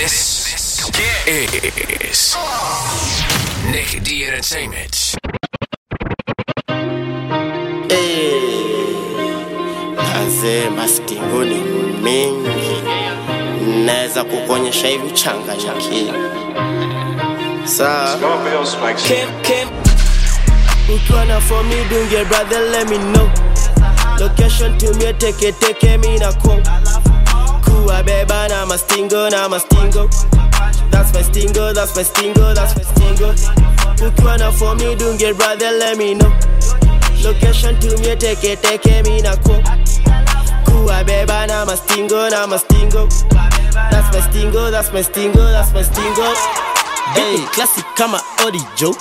This is Nick D Entertainment. Manze, mastingo ni mengi, naweza kukuonyesha hivi uchanganyikiwe. Sawa, Kim, Kim. ukiwa na for me dunge brother let me know location tumie teke teke mi na ko kuwa beba na mastingo na mastingo that's my stingo that's my stingo that's my stingo. Ukiwa na for me dunge brother let me know. Location to me, tumie teke teke mi na ko. Kuwa beba na mastingo na mastingo that's my stingo that's my stingo that's my stingo. Hey classic kama orijo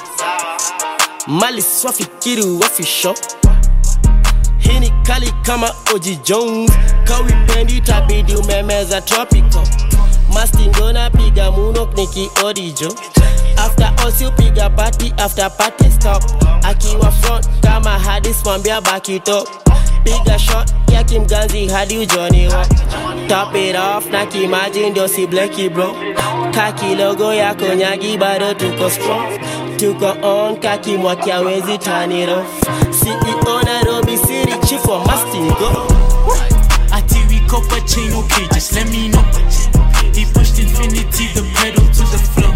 mali swafikiri wafisho hii ni kali kama Oji Jones, kawipendi tabidi umemeza tropical. Mastingo na piga muno niki orijo After all si upiga party after party stop. Akiwa front kama hadis mwambia back it up Piga shot ya kimganzi hadi ujoni wa Top it off na kimaji ndio si bleki bro. Kaki logo yako nyagi bado tuko strong. Tuko on kaki mwaki hawezi turn CEO Nairobi City chief wa Mastingo Ati we copper chain, okay, just let me know. He pushed infinity, the pedal to the floor.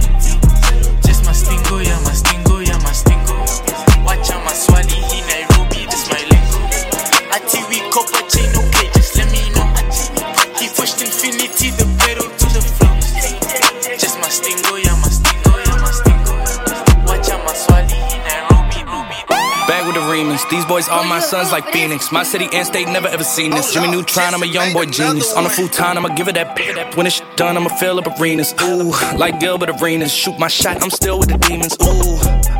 These boys are my sons like Phoenix. My city and state never ever seen this. Jimmy Neutron, I'm a young boy genius. On a full time, I'ma give it that. Up. When it's done, I'ma fill up arenas. Ooh, like Gilbert Arenas. Shoot my shot, I'm still with the demons. Ooh,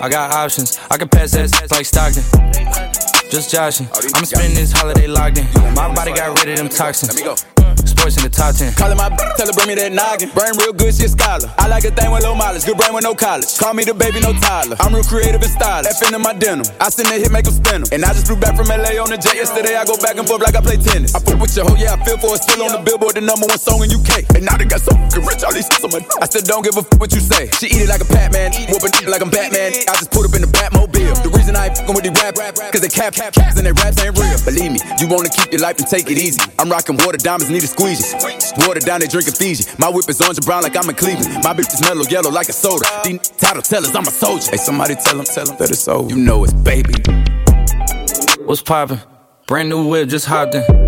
I got options, I can pass that like Stockton. Just joshing. I'ma spend this holiday locked in. My body got rid of them toxins. SportsCenter top 10. Callin' my b- tell her bring me that noggin. Brain real good, she a scholar. I like a thing with low mileage, good brain with no college. Call me the baby, no Tyler. I'm real creative and stylish. F in my denim. I send that hit, make 'em spin. And I just flew back from LA on the jet yesterday. I go back and forth like I play tennis. I fuck with your hoe, yeah, I feel for it. Still on the billboard, the number one song in UK. And now they got so fucking rich, all these so much. I still don't give a fuck what you say. She eat it like a Pac-Man, whooping like I'm Batman. I just put up in the Batmobile. The reason I ain't fucking with the rap, cause they cap, cap, caps and their raps ain't real. Believe me, you wanna keep your life and take it easy. I'm rocking water diamonds, need a squeegee. Water down, they drinking Fiji. My whip is orange and brown like I'm in Cleveland. My bitch is mellow yellow like a soda. These title tellers, I'm a soldier. Hey, somebody tell them, tell them that it's over. You know it's baby. What's poppin'? Brand new whip, just hopped in.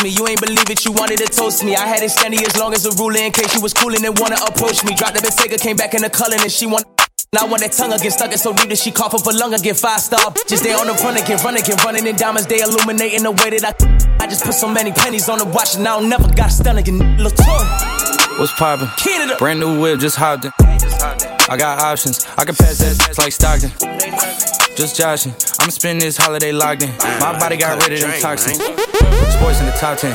knows me, you ain't believe it, you wanted to toast me. I had it standing as long as a ruler in case you was coolin' and wanna approach me. Dropped the Bentayga, came back in the color and she want. Now when that tongue again stuck it so deep that she cough up a lung again. Five star just they on the run again, run again, running in diamonds. They illuminating the way that I. I just put so many pennies on the watch and I don't never got stun again. Latour, What's poppin'? Canada. Brand new whip, just hopped in. I got options, I can pass that like Stockton. Just joshing, I'ma spend this holiday locked in. My body got rid of them toxins. SportsCenter top 10.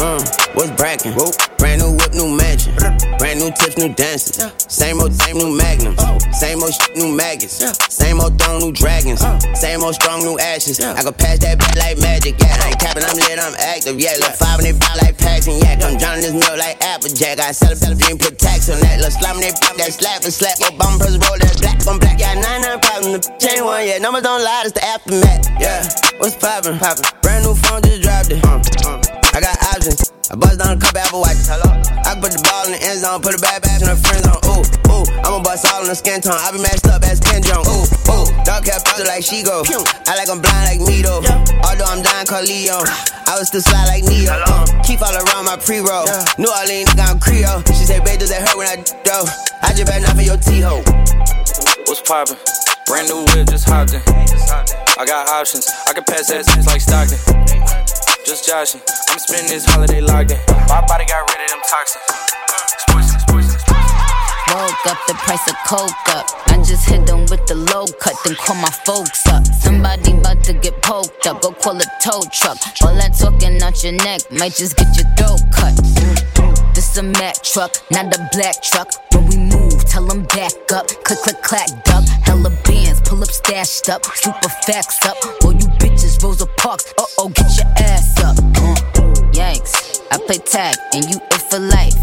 Um, what's brackin'? Brand new whip, new mansion. Brand new tips, new dances. Same old, same new magnums. Oh. Same old shit, new maggots. Same old throne, new dragons. Uh. Same old strong, new ashes. I can pass that bitch like magic. Yeah, I ain't capping, I'm lit, I'm active. Yeah, look five and they bout like Paxton. Yeah, I'm drowning this milk like Applejack. I sell a better dream, put tax on that. Little slime, they pop that slap and slap. More bumpers, roll that black on black. Yeah, nine nine problem. The chain one, yeah. Numbers don't lie, it's the aftermath. Yeah, what's poppin'? Poppin'. Brand new phone, just dropped it. I got options. I bust down a couple Apple watches. Hello. I put the ball in the end zone, put a bad back in her friend zone. Ooh, ooh, I'ma bust all in the skin tone. I be mashed up as Ken Jong. Ooh, ooh, dog cap like she go. I like I'm blind like me though. Although I'm dying, call Leo. I was still slide like Neo. Uh, keep all around my pre-roll. New Orleans, nigga, I'm Creole. She say, babe, does that hurt when I go? I just better not for your T-ho. What's poppin'? Brand new whip, just hopped in. I got options. I can pass that sense like Stockton. Just joshing. I'm spending this holiday locked in. My body got rid of them toxins. Woke up the price of coke up. I just hit them with the low cut, then call my folks up. Somebody about to get poked up, go call a tow truck. All that talking out your neck might just get your throat cut. This a Mack truck, not a black truck. When we move, tell them back up. Click, click, clack, duck. Hella bands, pull up stashed up. Super facts up. All you bitches, Rosa Parks. Uh oh, get your ass up. Uh, yikes. I play tag and you it for life.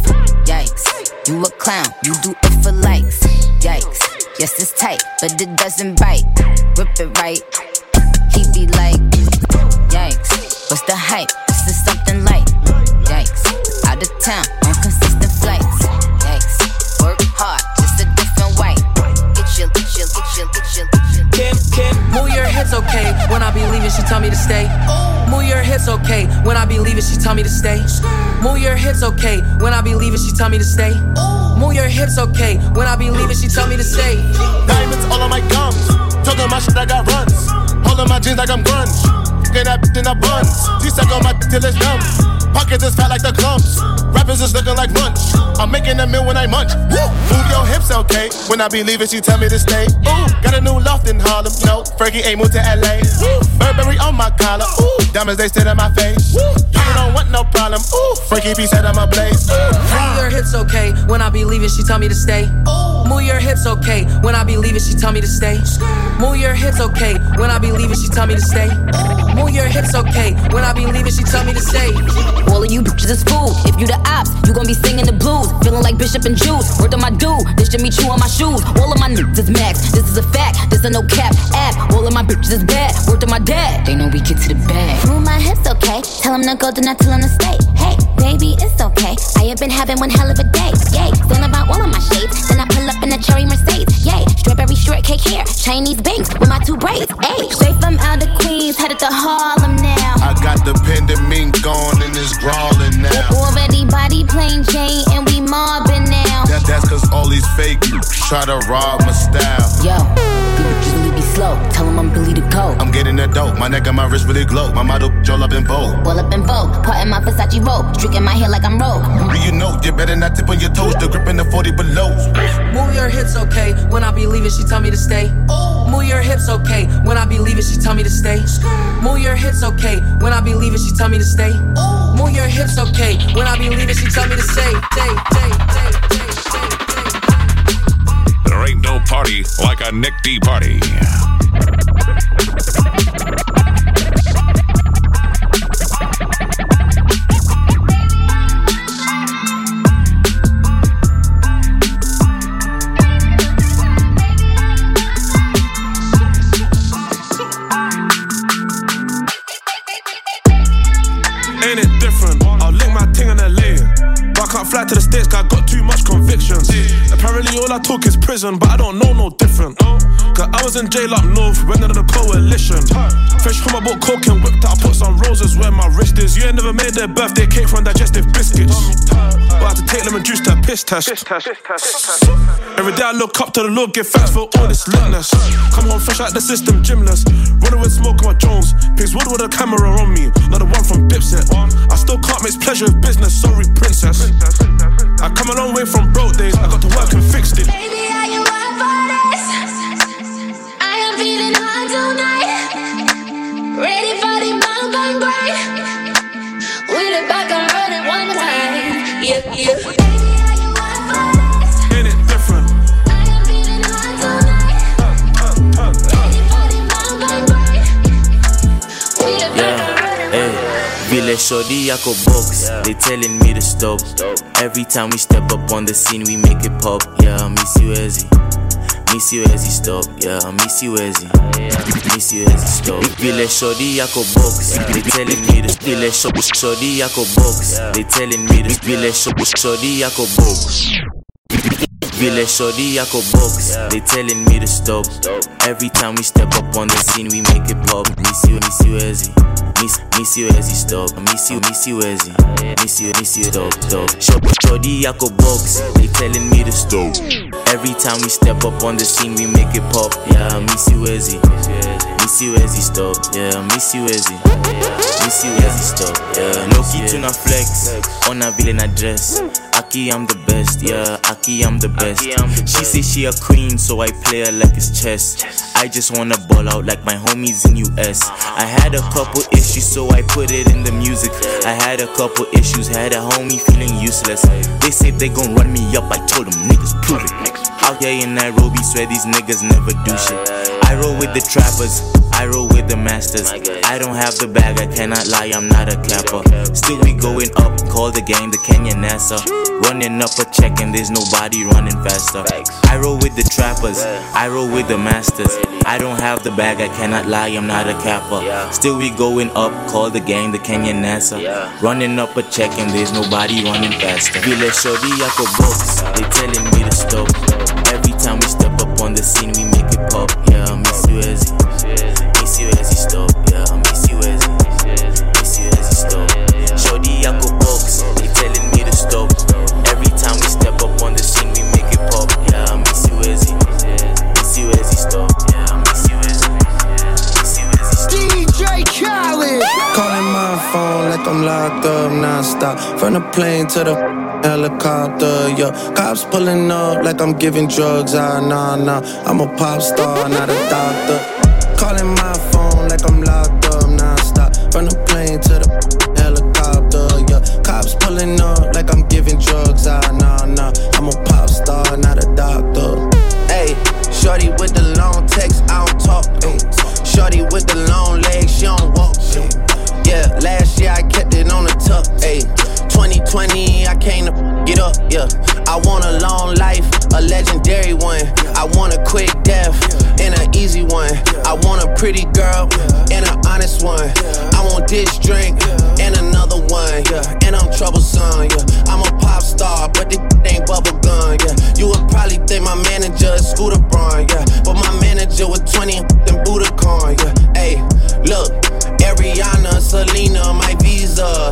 Yikes. You a clown, you do it for likes. Yikes. Yes, it's tight, but it doesn't bite. Rip it right. He be like, yikes. What's the hype? This is something like, Yikes. Out of town Kim, move your hips okay. When I be leaving, she tell me to stay. Move your hips okay. When I be leaving, she tell me to stay. Move your hips okay. When I be leaving, she tell me to stay. Move your hips okay. When I be leaving, she tell me to stay. Diamonds all on my gums. Talking my shit, I got runs. Holding my jeans like I'm grunge. Get that bitch in a buns. She suck on my till it's numb. Pockets is fat like the clumps. Rappers is looking like lunch. I'm making a meal when I munch. Woo! Move your hips, okay? When I be leaving, she tell me to stay. Ooh, got a new loft in Harlem. No, Frankie ain't moved to LA. Woo! Burberry on my collar. Ooh, diamonds they sit in my face. Woo! You don't want no problem. Ooh, Frankie B said I'm a blaze. Ooh. Move your hips okay. When I be leaving, she tell me to stay. Move your hips okay. When I be leaving, she tell me to stay. Move your hips okay. When I be leaving, she tell me to stay. Move your hips okay. When I be leaving, she tell me to stay. All of you bitches is fool. If you the ops, you gon' be singing the blues. Feeling like Bishop and Juice. Word on my dude. This Jimmy Choo on my shoes. All of my niggas is max. This is a fact. This a no cap app. All of my bitches is bad. Word to my dad. They know we get to the bag. Move my hips, okay. Tell him to go, do not tell him to stay. Hey, baby, it's okay. I have been having one hell of a day. Yay, still about all of my shades. Then I pull up in a cherry Mercedes. Yay, strawberry shortcake hair, Chinese bangs with my two braids. Hey, straight from out of Queens, headed to Harlem now. I got the pendant gone and it's brawling now. Already body plain Jane and we mobbing now. That, that's cause all these fake try to rob my style. Yo, you bitches really be slow. Tell them I'm Billy the Goat. I'm getting that dope. My neck and my wrist really glow. My model all up in vogue. All up in vogue. Part in my Versace robe. Streaking my hair like I'm rogue. Do you know you better not tip on your toes? The grip in the 40 below. Oh. Move your hips okay. When I be leaving, she tell me to stay. Move your hips okay. When I be leaving, she tell me to stay. Oh. Move your hips okay. When I be leaving, she tell me to stay. Move your hips okay. When I be leaving, she tell me to stay. Stay, stay, ain't no party like a Nick D party. all I took is prison, but I don't know no different. Cause I was in jail up north, went under the coalition. Fresh from my boat, coke and whipped out, I put some roses where my wrist is. You ain't never made their birthday cake from digestive biscuits. But I had to take lemon juice to piss test. Every day I look up to the Lord, give thanks for all this litness. Come home fresh out the system, gymless. Running with smoke on my Jones. Pigs wood with a camera on me, not the one from Dipset. I still can't mix pleasure with business, sorry, princess. I come a long way from broke days, I got to work and fixed it. Baby, feeling hot tonight. Ready for the mountain break. Wheel it back and run it one time. Yeah, yeah. Baby, are you up for this? Ain't it different? Eh. I am feeling hot tonight. Ready for the mountain break. Wheel it back and run it one time. Vile box, they telling me to stop. Every time we step up on the scene, we make it pop. Yeah, I miss you, Ezzy. Miss you as he stop, yeah, miss you as he. Miss you as he stop. Vile shorty yako box, they telling me this. Vile shorty yako box, they telling me this. Vile shorty yako box. Vile shorty yako box, they telling me to stop. Every time we step up on the scene, we make it pop. Miss you, miss you as he. Miss, miss you as he stop. Miss you, miss you as he. Miss you, miss you stop, stop. Shorty yako box, they telling me to stop. Every time we step up on the scene, we make it pop. Yeah, miss you as he. Miss you as stop. Yeah, miss you as he. Miss you as stop. Yeah, no key to na flex. On a villain address. Aki, I'm the best. Yeah, Aki, I'm the best. She say she a queen, so I play her like it's chess. I just wanna ball out like my homies in US. I had a couple issues, so I put it in the music. I had a couple issues, had a homie feeling useless. They say they gon' run me up, I told them niggas prove it. Out here in Nairobi, swear these niggas never do shit. I roll with the trappers, I roll with the masters. I don't have the bag, I cannot lie, I'm not a capper. Still we going up, call the game the Kenya NASA. Running up a check and there's nobody running faster. I roll with the trappers, I roll with the masters. I don't have the bag, I cannot lie, I'm not a capper. Still we going up, call the game the Kenya NASA. Running up a check and there's nobody running faster. Vile shorty yako box, they telling me to stop. Every time we step up on the scene, we make it pop. Yeah, I miss you as. Miss you as he stop. Yeah, miss you as. Miss as stop. Yako box, they telling me to stop. Every time we step up on the scene, we make it pop. Yeah, I miss you as he. Miss you as he stop. Yeah, I miss you as he. Miss you as he stop. DJ Khaled. Calling my phone like I'm locked up non-stop. From the plane to the helicopter, yeah. Cops pulling up like I'm giving drugs. Ah, nah, nah. I'm a pop star, not a doctor. Calling my phone like I'm locked up. Yeah, I want a long life, a legendary one. I want a quick death and an easy one. I want a pretty girl and an honest one. I want this drink and another one. Yeah, and I'm troublesome. Yeah, I'm a pop star, but this ain't bubble. Yeah, you would probably think my manager is Scooter Braun. Yeah, but my manager was 20 and Budokan. Yeah, hey, look. Ariana, Selena, my visa.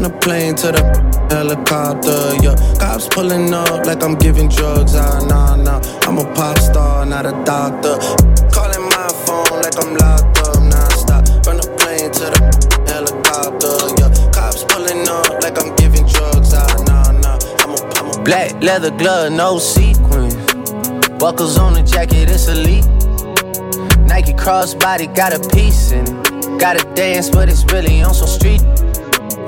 From the plane to the helicopter, yeah. Cops pulling up like I'm giving drugs. Ah, nah, nah. I'm a pop star, not a doctor. Calling my phone like I'm locked up non-stop. From the plane to the helicopter, yeah. Cops pulling up like I'm giving drugs. Ah, nah, nah. I'm a, I'm a black leather glove, no sequins. Buckles on the jacket, it's elite. Nike crossbody got a piece in it. Gotta dance, but it's really on some street.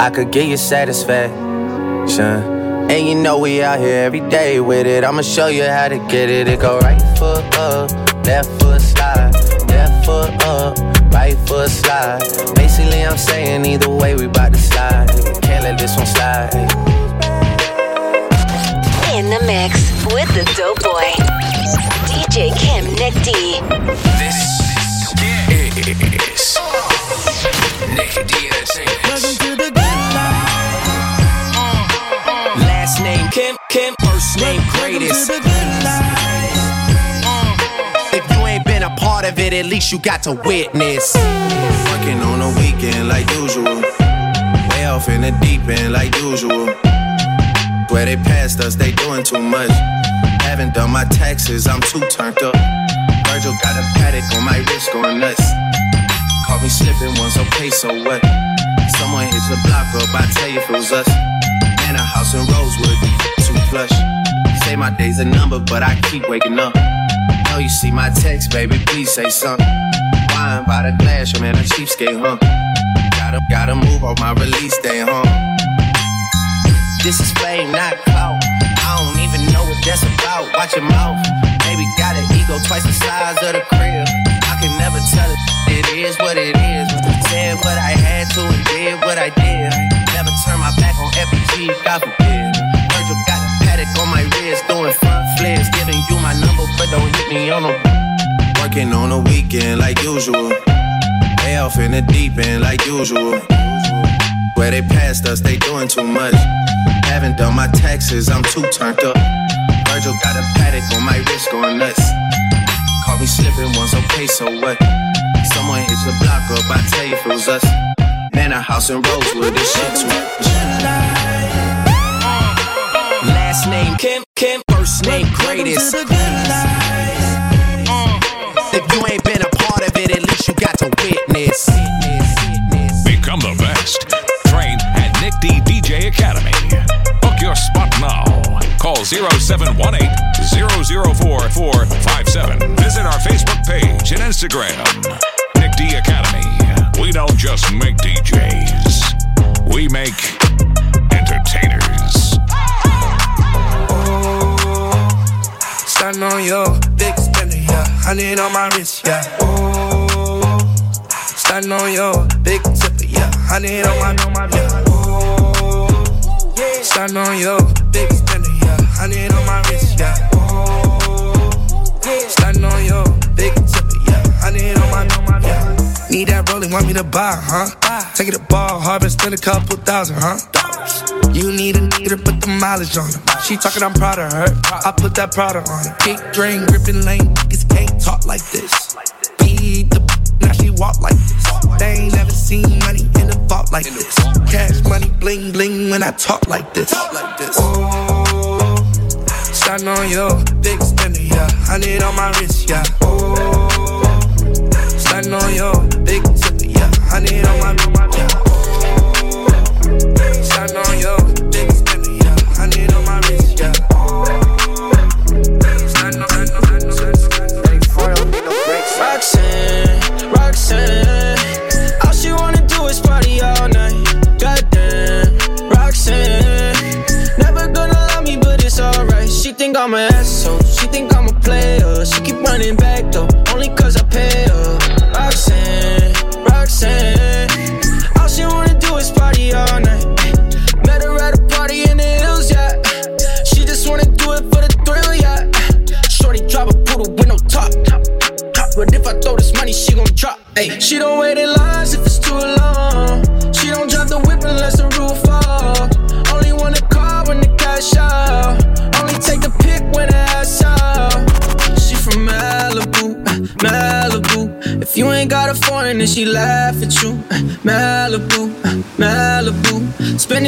I could get you satisfaction. And you know we out here every day with it. I'ma show you how to get it. It go right foot up, left foot slide, left foot up, right foot slide. Basically, I'm saying either way, we bout to slide. Can't let this one slide. In the mix with the dope boy, DJ Kim Nick D. This is Nick D Entertainment. Last name Kim, Kim, first name greatest. If you ain't been a part of it, at least you got to witness. Working on a weekend like usual. Way off in the deep end like usual. Where they passed us, they doing too much. Haven't done my taxes, I'm too turned up. Virgil got a Patek on my wrist going nuts. Caught me slipping once, okay, so what? Someone hit the block up, I tell you if it was us. Man, a house in Rosewood, too plush. Say my day's a number, but I keep waking up. Know you see my text, baby, please say something. Wine by the glass, man, a cheapskate, huh? Gotta, gotta move on my release day, huh? This is fame, not clout. I don't even know what that's about. Watch your mouth. Baby got an ego twice the size of the crib. I can never tell it. Is what it is. Said what I had to and did what I did. Never turn my back on FBG, God forbid. Virgil got a Patek on my wrist, doing front flips, giving you my number, but don't hit me on the. Working on a weekend like usual. Way off in the deep end like usual. Where they passed us, they doing too much. Haven't done my taxes, I'm too turned up. Virgil got a Patek on my wrist going nuts. Caught me slipping once, okay, so what? Someone hit the block up, I tell you if it was us. Man, a house in Rosewood, this shit too Last name Kim, Kim, first name greatest. If you ain't been a part of it, at least you got to witness. Become the best. Train at Nick D DJ Academy. 0718 004 457. Visit our Facebook page and Instagram. Nick D Academy. We don't just make DJs, we make entertainers. Starting on your big spender, yeah. Hundred on my wrist, yeah. Oh, starting on your big tipper, yeah. Hundred on my, yeah. Oh, starting on your big spender. Hundred on my wrist, yeah. Oh, starting on your big tipper, yeah. Hundred on my, yeah. Need that rolling, want me to buy, huh? Take it to ball, harvest, spend a couple thousand, huh? You need a nigga to put the mileage on her. She talking, I'm proud of her. I put that product on her. Kick, drain, gripping lane, niggas can't talk like this. Beat the now she walk like this. They ain't never seen money in the vault like this. Cash money, bling bling when I talk like this. Oh, starting on your big spender, yeah. Hundred on my wrist, yeah. Oh, starting on your big tipper, yeah. Hundred on my, yeah. Starting on your I'm asshole. She think I'm a player. She keep running back though,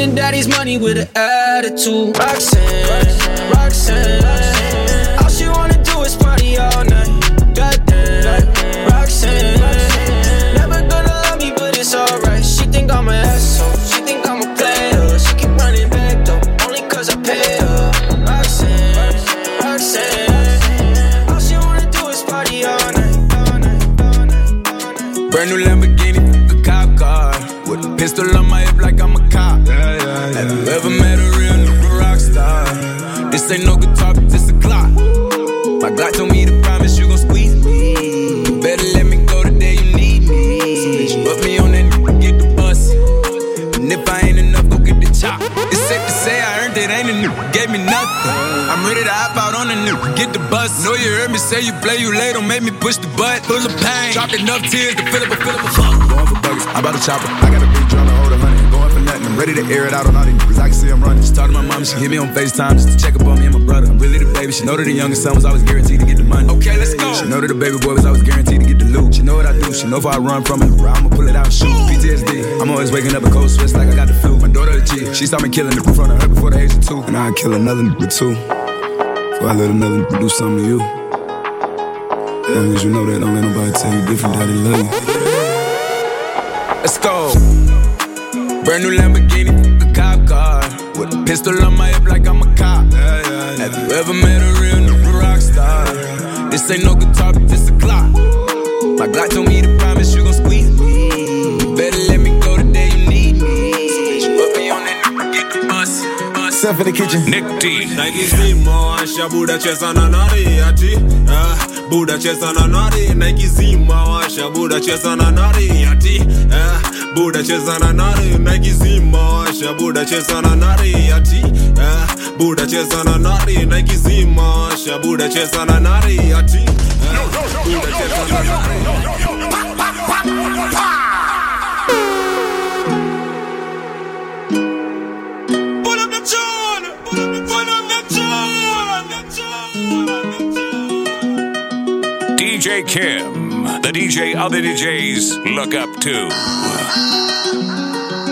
Spending daddy's money with an attitude. Roxanne, Roxanne. I'm ready to hop out on the nigga, get the bus. Know you heard me say you play, you late, don't make me push the butt. Full of pain, dropped enough tears to fill up a fill up a fuck. Going for buggers, I bought a chopper. I got a big drum I'm ready to air it out on all these niggas. I can see I'm running. She talked to my mom, she hit me on FaceTime just to check up on me and my brother. I'm really the baby. She know that the youngest son was always guaranteed to get the money. Okay, let's go. She know that the baby boy was always guaranteed to get the loot. She know what I do. She know if I run from it, I'ma pull it out and shoot. PTSD. I'm always waking up a cold sweats like I got the flu. My daughter the G. She saw me killing it in front of her before the age of two. And I'd kill another nigga too. Before I let another nigga do something to you. Long as you know that, don't let nobody tell you different, daddy love you. Let's go. Brand new Lamborghini, a cop car. With a pistol on my hip like I'm a cop. Have you ever met a real nigga rock star? This ain't no guitar, but this a clock. My Glock told me to promise you gon' Step in the kitchen. Nick D. Nike zima washa buda cheza na nari ati ah, buda cheza na nari Nike zima washa buda cheza na nari ati ah, buda cheza na nari Nike zima washa buda cheza na nari ati ah, buda cheza na nari Nike zima washa buda cheza na nari ati ah, buda cheza na nari DJ Kim, the DJ other DJs look up to.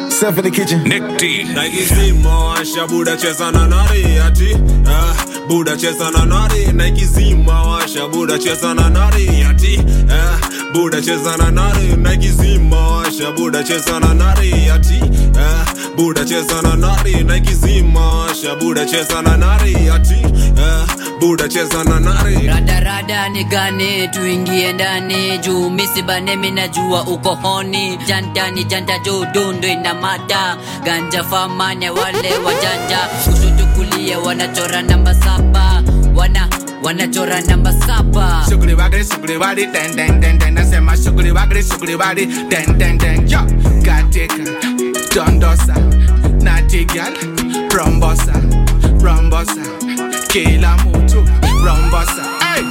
Step in the kitchen. Nick D. Nike zima washa buda cheza na nari ati ah, buda cheza na nari. Nike zima washa buda cheza na nari ati ah, buda cheza na nari. Nike zima washa buda cheza na nari ati ah, buda cheza na nari. Nike zima washa buda cheza na nari ati ah, buda cheza na nari radarada ni gani? Tuingie ndani. Juu misibane minajua uko honi. Jantani janta juu dundu ina mata. Ganja famane wale wajanja. Kushutu kulia wanachora namba saba. Wana wanachora namba saba. Sugri wagri, sugri wadi, den den den den. Nasema sugri wagri, sugri wadi, den den den. Yo, katika dondosa, natigal rombosa, rombosa, kila mtu rombosa. Hey,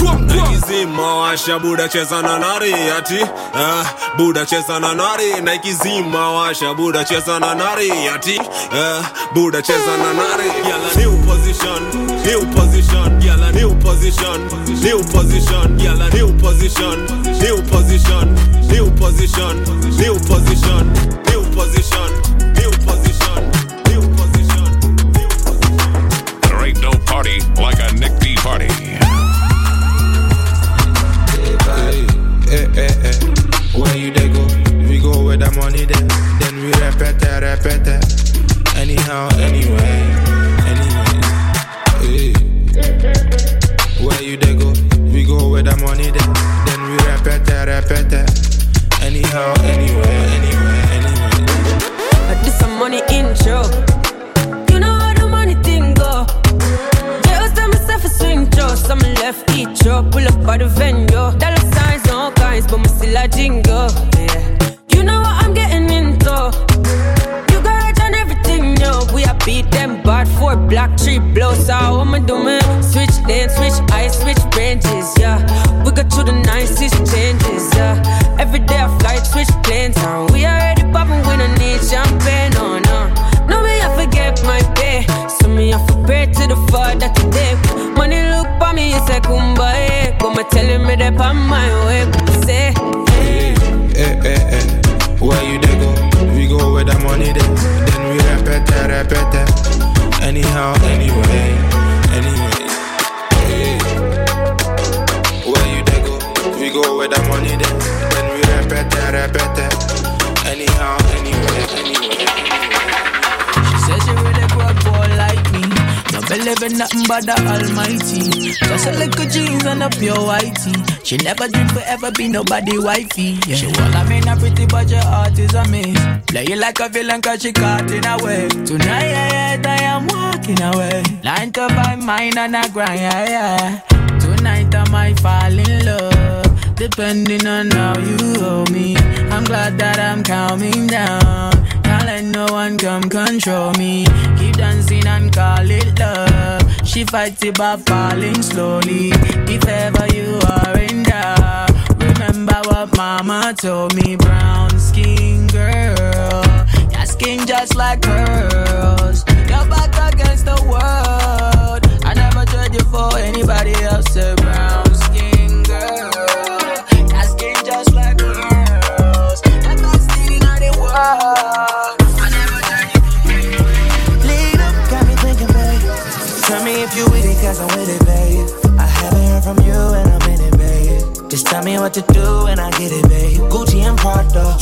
kwam kwam. Nike zima washa buda cheza na nari ati ah, buda cheza na nari. Na zima washa buda cheza na nari ati ah, buda cheza na nari. Yala new position new position. Yala new position new position. Yalla new position new position new position new position new position party. Eh, eh, eh. Where you they go? We go where the money then. Then we repeat it, repeat it. Anyhow, anyway, anyway. Hey. Where you they go? We go where the money then. Then we repeat it, repeat it. Anyhow, anyway, anyway, anyway. This some money intro. Left each up, pull up by the venue. Dollar signs, all kinds, but me still a jingle. Yeah. You know what I'm getting into. You got on everything, yo. We a beat them bad four black tree blows. So how am I doing? Switch lane, switch ice, switch ranges, yeah. We got to the nicest changes, yeah. Every day I fly, switch planes, and we already popping when I need champagne, say kumbaya. Come and telling me that on my way. Say, hey. Eh, eh, eh. Where you they go? We go where the money then. Then we repeat repeat. Anyhow, anyway, anyway. Hey. Where you they go? We go where the money then. Then we repeat repeat. In nothing but the Almighty. Just a little jeans and a pure whitey. She never dreamed forever be nobody wifey. Yeah. She wanna me not pretty, but your heart is a miss. Play you like a villain cause she caught in a way. Tonight, I am walking away. Line to five, mine and I grind, yeah, yeah. Tonight I might fall in love. Depending on how you hold me. I'm glad that I'm calming down. Let no one come control me. Keep dancing and call it love. She fights it by falling slowly. If ever you are in doubt, remember what mama told me. Brown skin girl, That skin just like pearls. Your back against the world. I never judge you for anybody else. A what to do and I get it, babe. Gucci and Prada.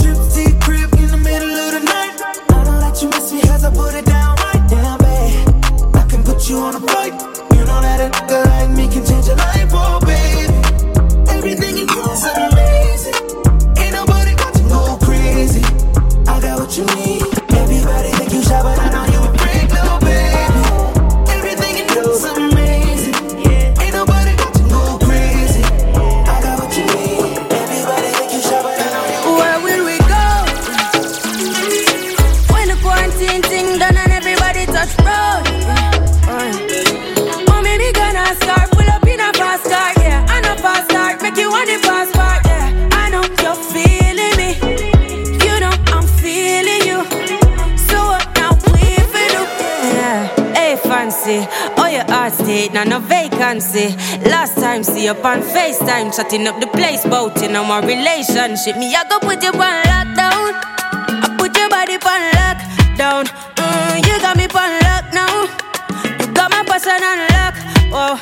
Fancy. Oh, your heart state, now no vacancy. Last time, see you on FaceTime, chatting up the place, bout know my relationship. Me, I go put you on lockdown. I put your body on lockdown. Mm, you got me on lock now. You got my person on lock. Oh,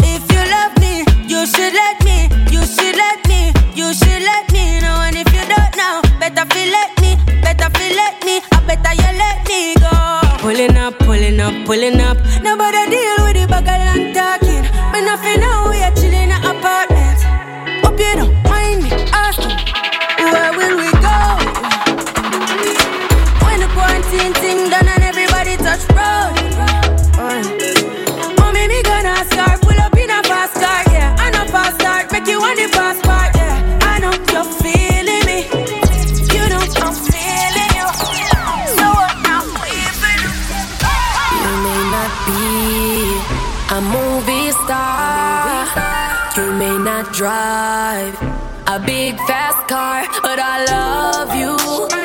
if you love me, you should let me. You should let me. You should let me know. And if you don't know, better feel let me. Better feel let me. I better you let me go. Pulling up, pulling up, pulling up. Nobody deal with the bag and talking. But nothing now, a movie star. You may not drive a big fast car, but I love you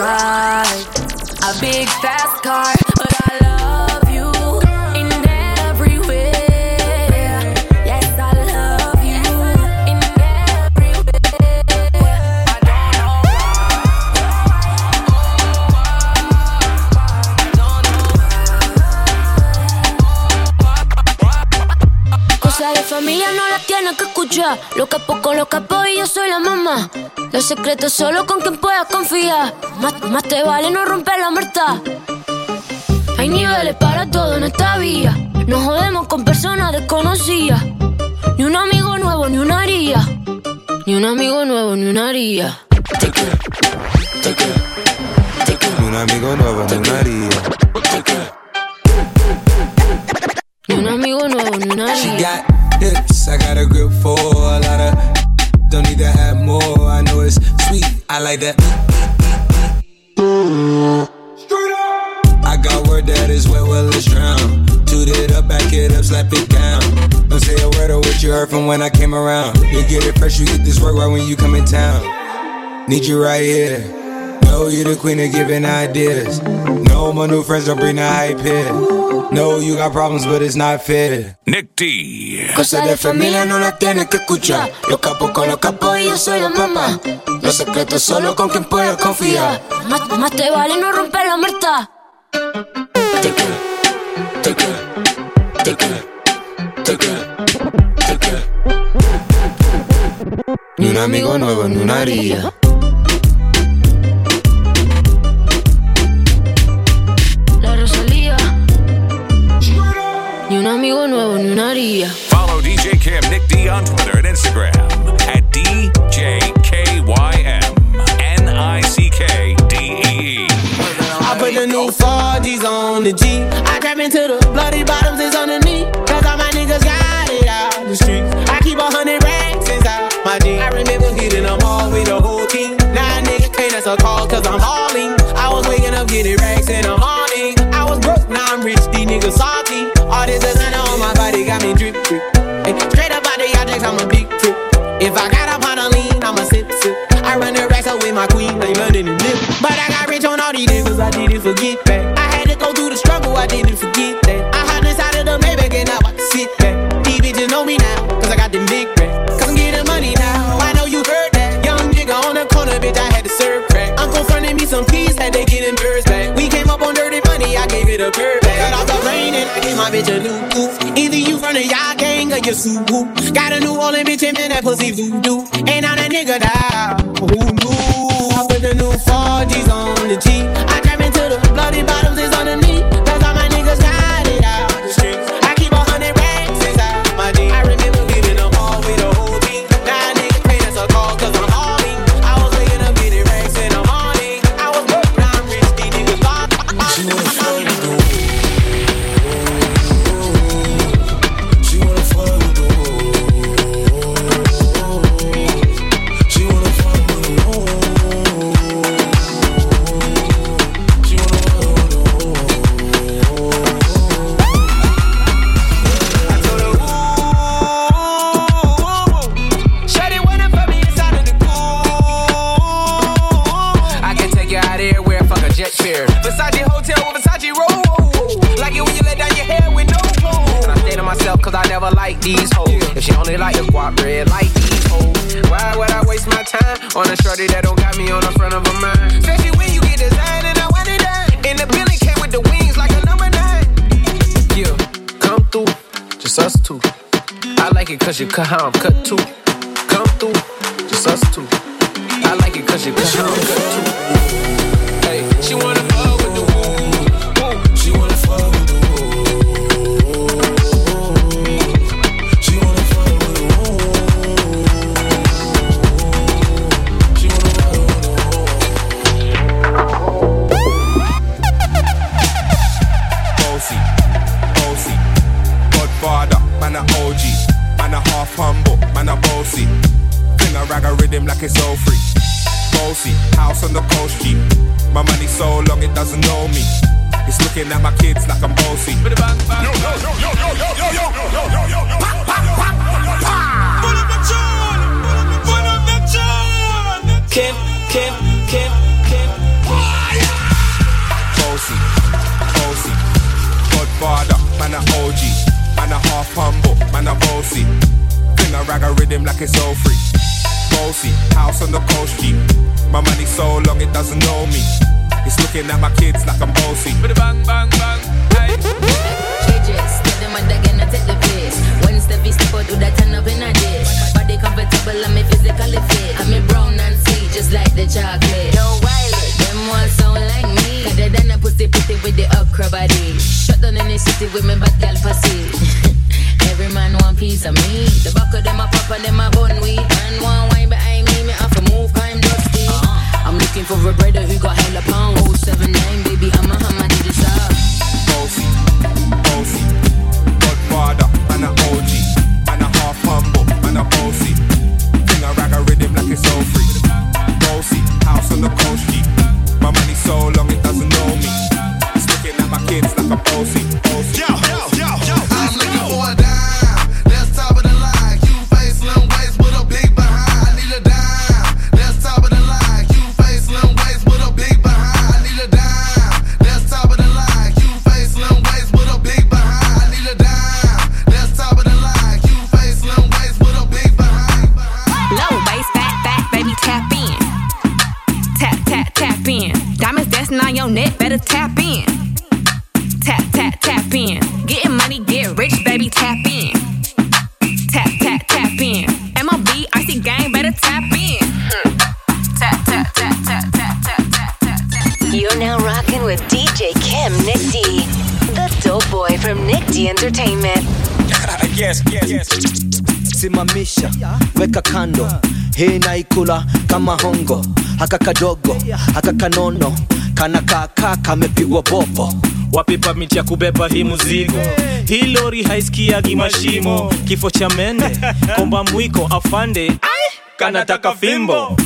a big fast car, but I love you in every way. Yes, I love you in every way. I Cosa de familia no la tienes que escuchar. Lo capo con los capos y yo soy la mamá. Los secretos solo con quien puedas confiar. Más, más te vale no romper la muerta. Hay niveles para todo en esta vía. No jodemos con personas desconocidas. Ni un amigo nuevo, ni una haría. Ni un amigo nuevo, ni una haría. Ni un amigo nuevo, ni una haría. Ni un amigo nuevo, ni una She haría. got hips, I got a grip for a lot of. Don't need to have more, I know it's sweet, I like that. Straight up! I got word that is wet, well, it's drown. Toot it up, back it up, slap it down. Don't say a word of what you heard from when I came around. You get it fresh, you get this work right when you come in town. Need you right here. Know you the queen of giving ideas. No, my new friends don't bring the hype here. No, you got problems, but it's not fair. Nick D. Cosas de familia no las tienes que escuchar. Los capos con los capos y yo soy la mamá. Los secretos solo con quien puedas confiar. Más, más te vale no romper la muerta. Te quiero, te quiero, te quiero, te quiero, te quiero. Ni un amigo nuevo, ni una haría. amigo nuevo ni una haría. Follow DJ Cam Nick D on Twitter and Instagram at DJKYM N I C K D E E. I put the new 4G's on the G. I trap into the bloody bottoms is underneath. Cause all my niggas got it out the streets. I keep a hundred racks inside my jeans. I remember hitting them all with the whole team. Nah, nigga, can't answer calls cause I'm hauling. I was waking up getting ready. get back. I had to go through the struggle, I didn't forget that. I hide inside of the Maybach and now I can sit back. These bitches know me now, cause I got them big racks. Cause I'm getting money now, I know you heard that. Young nigga on the corner, bitch, I had to serve crack. Uncle fronted me some keys, had they get birds back. We came up on dirty money, I gave it a bird back. Got off the rain and I gave my bitch a new coupe. Either you from the y'all gang or you suit Got a new Orleans bitch and man, that pussy voodoo. Ain't on a nigga now, who knew? I put the new 4 on the G. you, come home, better tap in. Tap, tap, tap in. Getting money, get rich, baby, tap in. Tap, tap, tap in. MLB, IC gang, better tap in. Tap, tap, tap, tap, tap, tap, tap, tap. You're now rocking with DJ Kim Nick D, the dope boy from Nick D Entertainment. yes, yes, yes simamisha weka kando hii naikula kama hongo haka kadogo haka kanono kana kaka kamepigwa bobo wapipa miti ya kubeba hii muzigo hii lori haisikiagi mashimo. Kifo cha mende komba mwiko afande. Kanataka fimbo.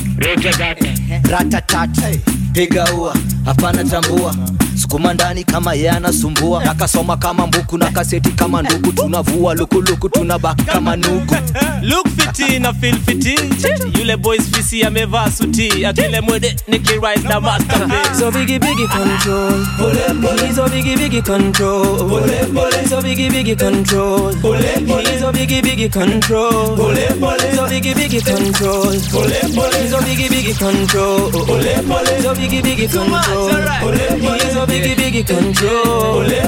Ratatat piga ua hapana tambua sukuma ndani kama ye anasumbua nakasoma kama mbuku na kaseti kama ndugu tunavua lukuluku tunabaki kama nugu look fiti na feel fiti yule boys fisi amevaa suti akile mwede nikirise na masterpiece So biggie biggie control. He's a biggie biggie control. He's a biggie biggie control. He's a biggie biggie control. He's a biggie biggie control. He's a biggie biggie control. He's a biggie biggie control. He's a biggie biggie control. This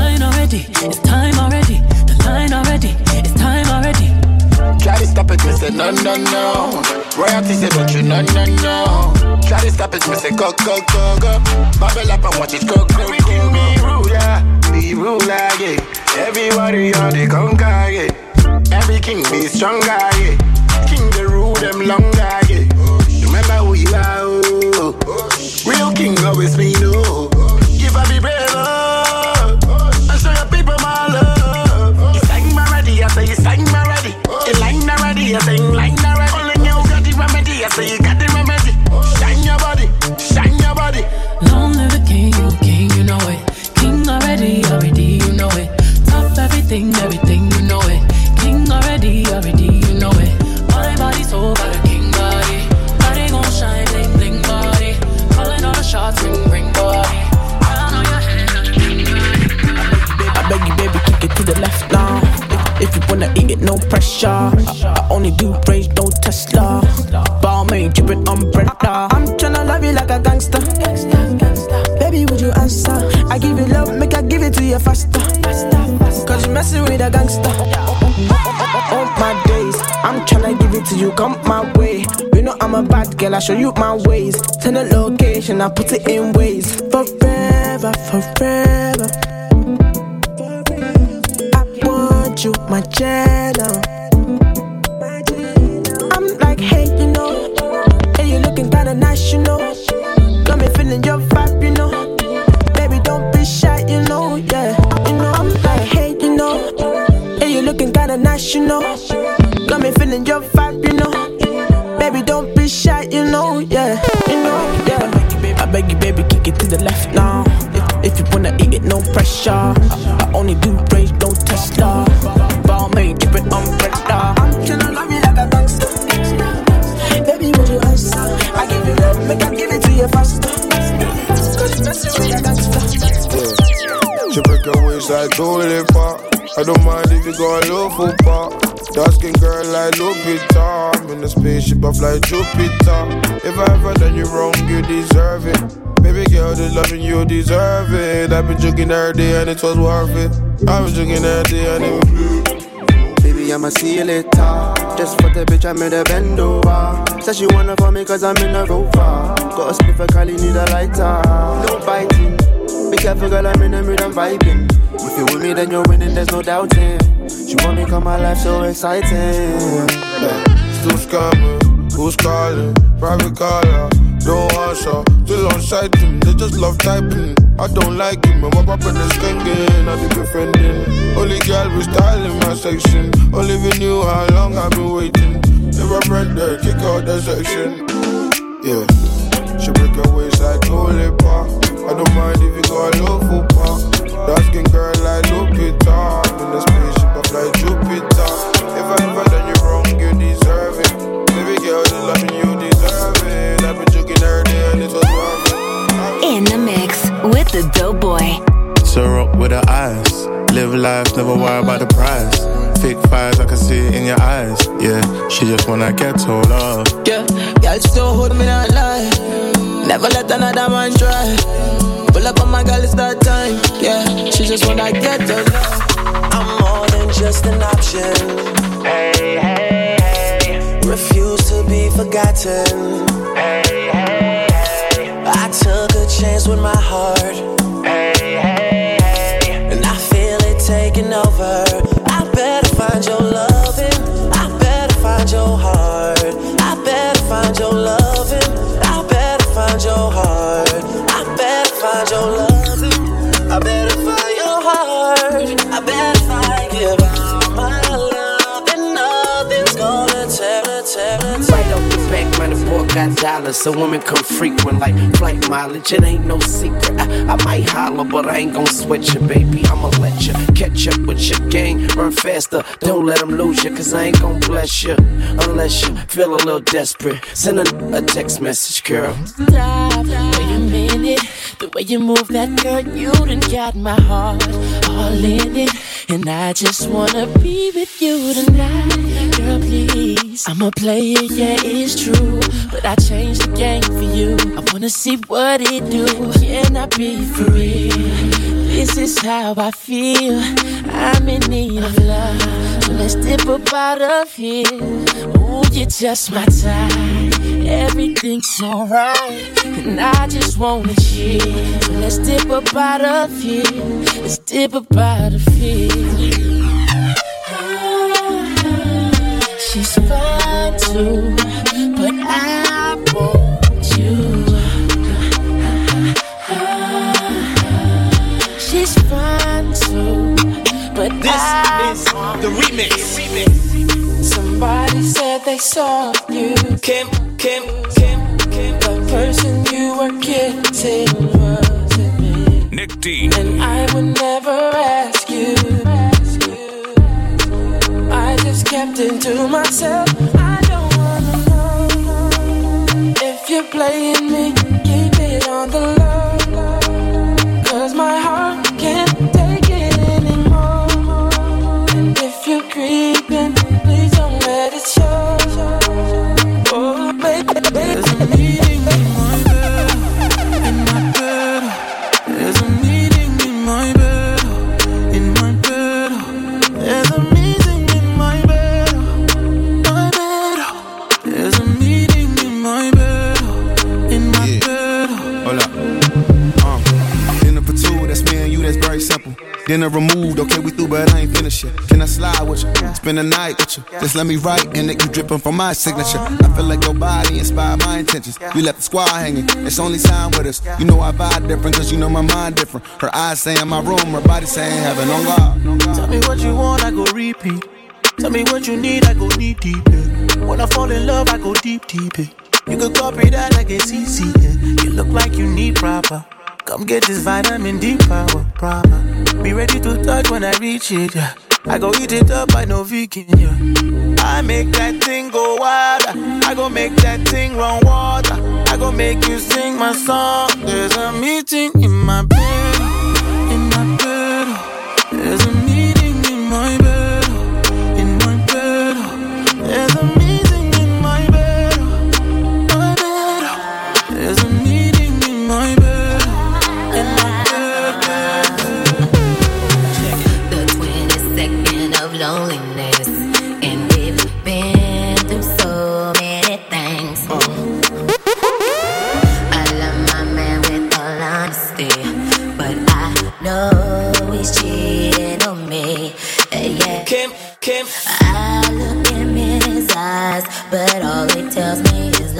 Shine already, it's time already. The line already, it's time already. Try to stop it, say no, no, no. Royalty say don't you, no, no, no. Try to stop it, say go, go, go, go. Bubble up and watch it go, go, go. King be ruler, be ruler, yeah. Everybody on the conquer, yeah. Every king be stronger, yeah. King the rule them longer, yeah. Remember who you are, oh. Real king always be no. No pressure. I, I only do praise, no Tesla. Balmain, dripping umbrella. I'm tryna love you like a gangster. Baby, would you answer? I give you love, make I give it to you faster. Cause you messing with a gangster. All my days, I'm tryna give it to you, come my way. You know I'm a bad girl, I show you my ways. Send the location, I put it in ways. Forever, forever. Want you, my channel. I'm like, hey, you know, hey, you looking kinda nice, you know. Got me feeling your vibe, you know. Baby, don't be shy, you know, yeah. You know, I'm like, hey, you know, hey, you looking kinda nice, you know. Got me feeling your vibe, you know. Baby, don't be shy, you know, yeah. You know, yeah. I beg you, baby, kick it to the left now. If, you wanna eat it, no pressure. I, I only do praise, no Tesla. Waist like totally far. I don't mind if you go a little part. Dark skin girl like Lupita. I'm in a spaceship, I fly Jupiter. If I ever done you wrong, you deserve it. Baby girl, the loving you deserve it. I've been drinking every day and it was worth it. I was drinking every day and it was I'ma seal it top. Just for the bitch, I made a bend over. Said she wanna for me cause I'm in a rover. Got a spliff for Cali, need a lighter. No biting. Careful, girl, I'm in the mood, I'm vibing. If you with me, then you're winning, there's no doubting. She want me, come my life so exciting. Still scamming, who's calling? Private caller, don't answer. Still on team, they just love typing. I don't like and my papa is skanking. I be befriending. Only girl with style in my section. Only we knew how long I've been waiting. If I break there, kick out that section. Yeah, she break her waist like lollipop. I don't mind if you go a low football. Dark skin girl like Lupita. In the spaceship, I fly Jupiter. If I ever done you wrong, you deserve it. Baby girl, the loving you deserve it. I've been joking her day and it was worth it. In the mix with the dope boy. Tear up with her eyes. Live life, never worry about the price. Thick fires, I can see it in your eyes. Yeah, she just wanna get told off. Yeah, y'all still hold me not lie. Never let another man try. Pull up on my girl, it's that time. Yeah, she just wanna get the love. I'm more than just an option. Hey, hey, hey. Refuse to be forgotten. Hey, hey, hey. I took a chance with my heart. Hey, hey, hey. And I feel it taking over. Find your loving. I better find your heart. I better find your got dollars, so women come frequent like flight mileage. It ain't no secret. I, I might holler, but I ain't gon' sweat you, baby. I'ma let you catch up with your gang, run faster. Don't let them lose you, cause I ain't gon' bless you unless you feel a little desperate. Send a, a text message, girl. Stop, wait a minute. The way you move that girl, you done got my heart all in it. And I just wanna be with you tonight. Please. I'm a player, yeah, it's true. But I changed the game for you. I wanna see what it do. Can I be real? This is how I feel. I'm in need of love. So let's dip up out of here. Ooh, you're just my type. Everything's alright. And I just wanna chill. So let's dip up out of here. Let's dip up out of here. She's fine too, but I want you. She's fine too, but This I is the remix. Somebody said they saw you. Kim, Kim, Kim, Kim. The person you were kissing wasn't me. Nick D. And I would never ask you. Just to myself. I don't wanna know if you're playing me. Spend the night with you. Just let me write and it you dripping from my signature. I feel like your body inspired my intentions. You left the squad hanging, it's only time with us. You know I vibe different, cause you know my mind different. Her eyes saying my room, her body saying heaven on God. Tell me what you want, I go repeat. Tell me what you need, I go deep, deep. Yeah. When I fall in love, I go deep, deep. Yeah. You could copy that like it's easy. Yeah. You look like you need proper. Come get this vitamin D power, proper. Be ready to touch when I reach it. Yeah. I go eat it up, I know vegan. Yeah. I make that thing go wild. I go make that thing run water. I go make you sing my song. There's a meeting in my bed,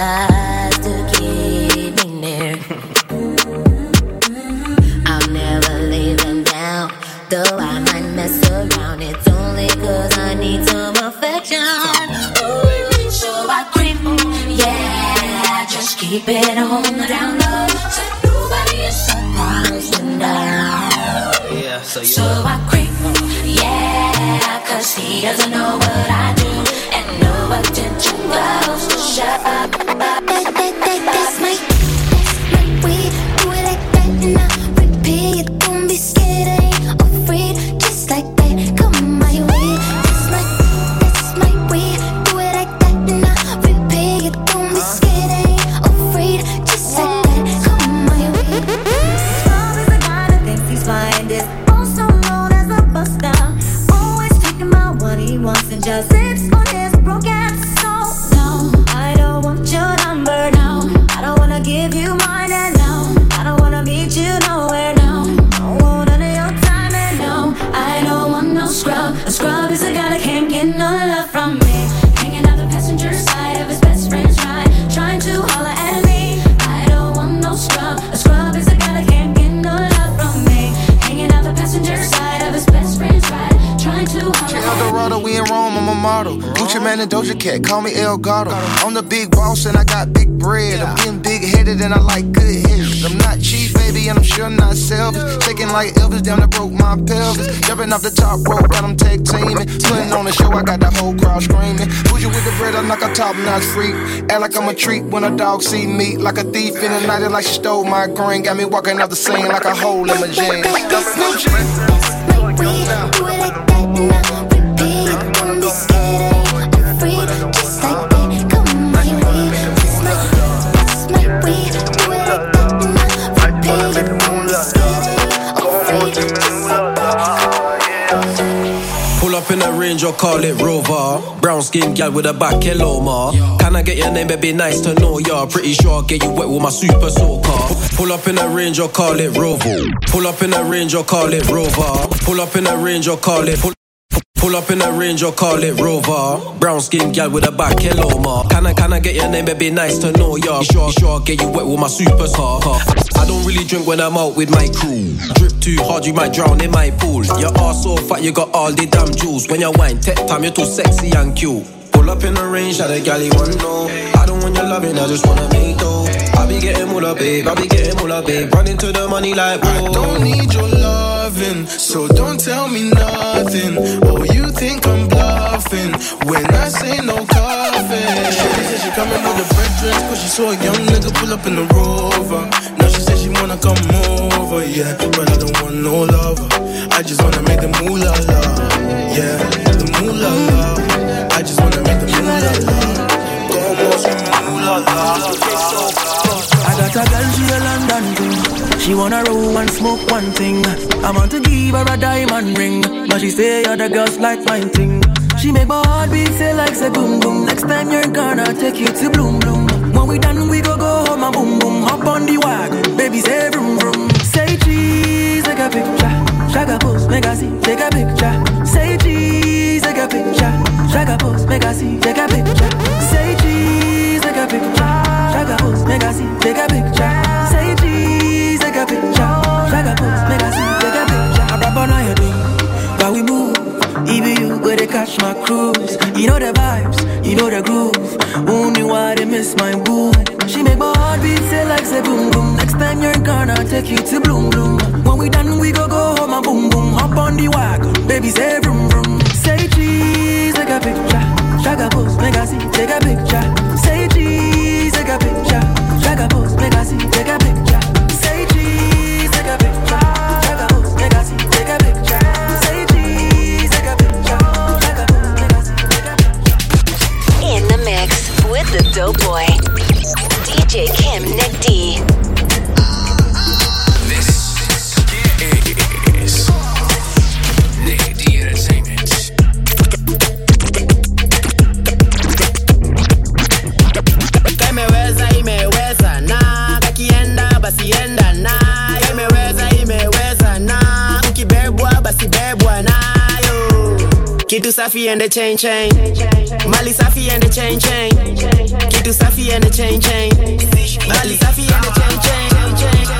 lies to keep me near. I'm never leaving down, though I might mess around. It's only cause I need some affection. Oh, so I creep, yeah, just keep it on the down. Call me El Gato. I'm the big boss and I got big bread. I'm getting big headed and I like good heads. I'm not cheap, baby, and I'm sure not selfish. Shaking like Elvis down that broke my pelvis. Jumping off the top rope, got them tag teaming. Putting on the show, I got the whole crowd screaming. Bougie with the bread, I'm like a top notch freak. Act like I'm a treat when a dog see me. Like a thief in the night, like she stole my grain. Got me walking off the scene like a hole in my jeans. That and I call it Rover. Brown skin gal with a back Loma. Can I get your name, baby? Nice to know ya. Pretty sure I'll get you wet with my super soaker. Pull up in a range or call it Rover. Pull up in a range or call it Rover. Pull up in a range or call it. Pull, Pull up in a range or call it Rover. Brown skin gal with a back Loma. Can I, can I get your name, It'd be Nice to know ya. Sure, sure I'll get you wet with my super soaker. I don't really drink when I'm out with my crew. Drip too hard, you might drown in my pool. Your ass so fat, you got all the damn jewels. When you wine, tech time, you're too sexy and cute. Pull up in the range, that a galley one know. I don't want your loving, I just wanna make dough. I be getting moolah, babe. I be getting moolah, babe. Running to the money like whoa. I don't need your loving, so don't tell me nothing. Oh, you think I'm bluffing when I say no coffee. She said she coming with a red dress, cause she saw a young nigga pull up in the rover. Now she said she wanna come over, yeah. But I don't want no lover. I just wanna make the moolah la, yeah. The moolah la. I just wanna make the moolah la. Como si moolah la. I got a girl, she a London thing. She wanna roll and smoke one thing. I want to give her a diamond ring, but she say other girls like my thing. She make my heart beat say like say boom boom. Next time you're gonna take you to bloom bloom. When we done, we go go home and boom boom. Hop on the wagon, baby say vroom vroom. Say cheese, take a picture. Shaka pose, make I see, take a picture. Say cheese, take a picture. Shaka pose, make I see, take a picture. Say cheese, take a picture. Shaka pose, make I see, take a picture. My cruise. You know the vibes, you know the groove. Only why they miss my boo? She make my heart beat say like say boom boom. Next time you're gonna take you to bloom bloom. When we done, we go go home and boom boom. Hop on the wagon, baby say vroom vroom. Say cheese, take a picture. Shaka pose, make I see, take a picture. Say cheese, dope boy. DJ Kim kitu safi the chain chain. Mali safi ende chain chain. Kitu safi ende chain chain. Mali safi ende chain chain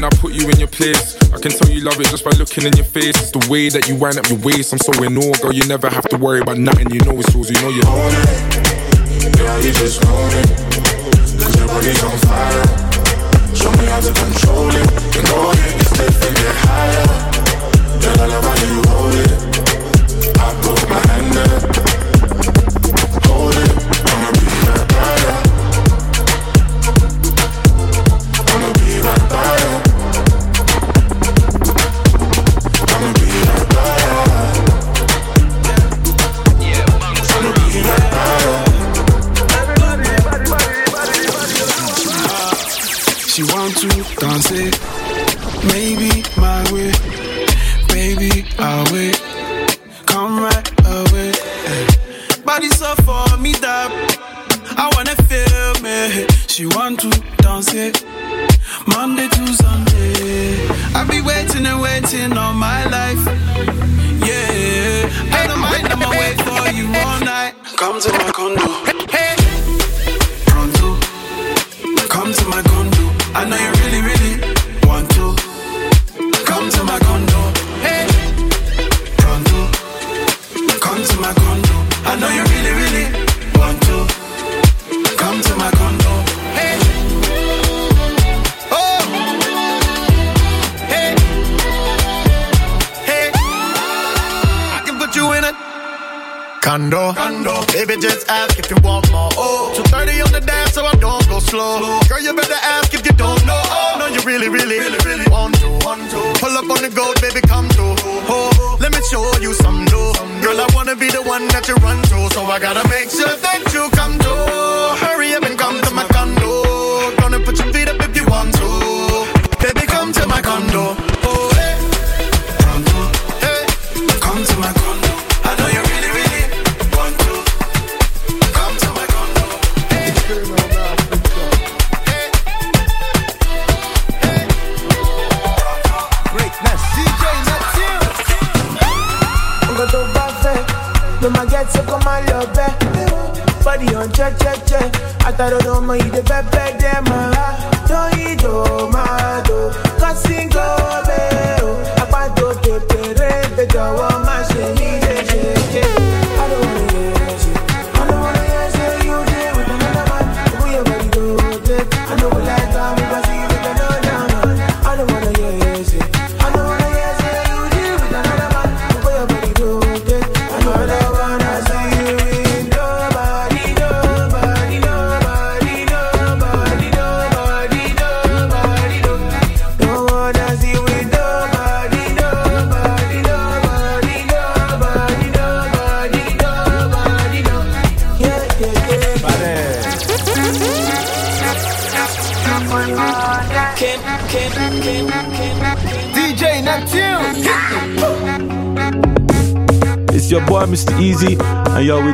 when I put you in your place. I can tell you love it just by looking in your face. It's the way that you wind up your waist. I'm so in awe, girl. You never have to worry about nothing. You know it's yours. You know you own it. Girl, you just own it. Cause your body's on fire. Show me how to control it. You know it. It's different, get higher. Girl, I love how you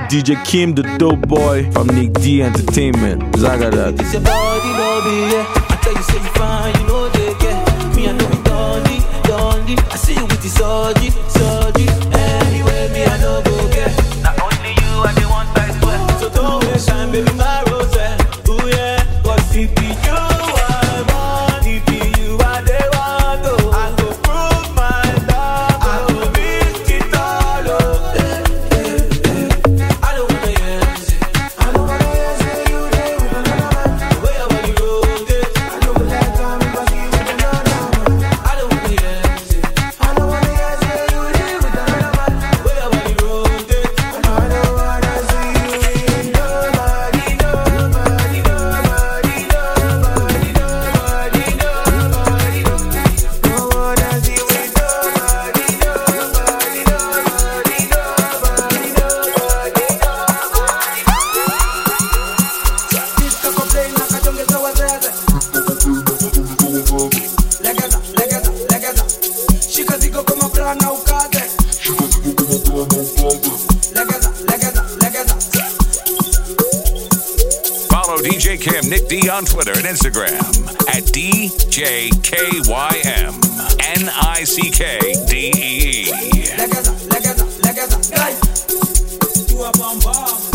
DJ Kim the Dope Boy from Nick D Entertainment. Zagadak. Cam Nick D on Twitter and Instagram at D J K Y M N I C K D E. Guys. A bomb bomb.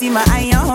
see my iron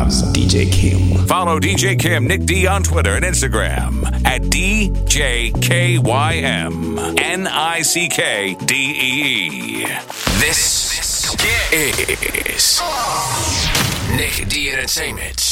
loves DJ Kym. Follow DJ Kym Nick D on Twitter and Instagram at DJKYM N I C K D E E. This is Nick D Entertainment.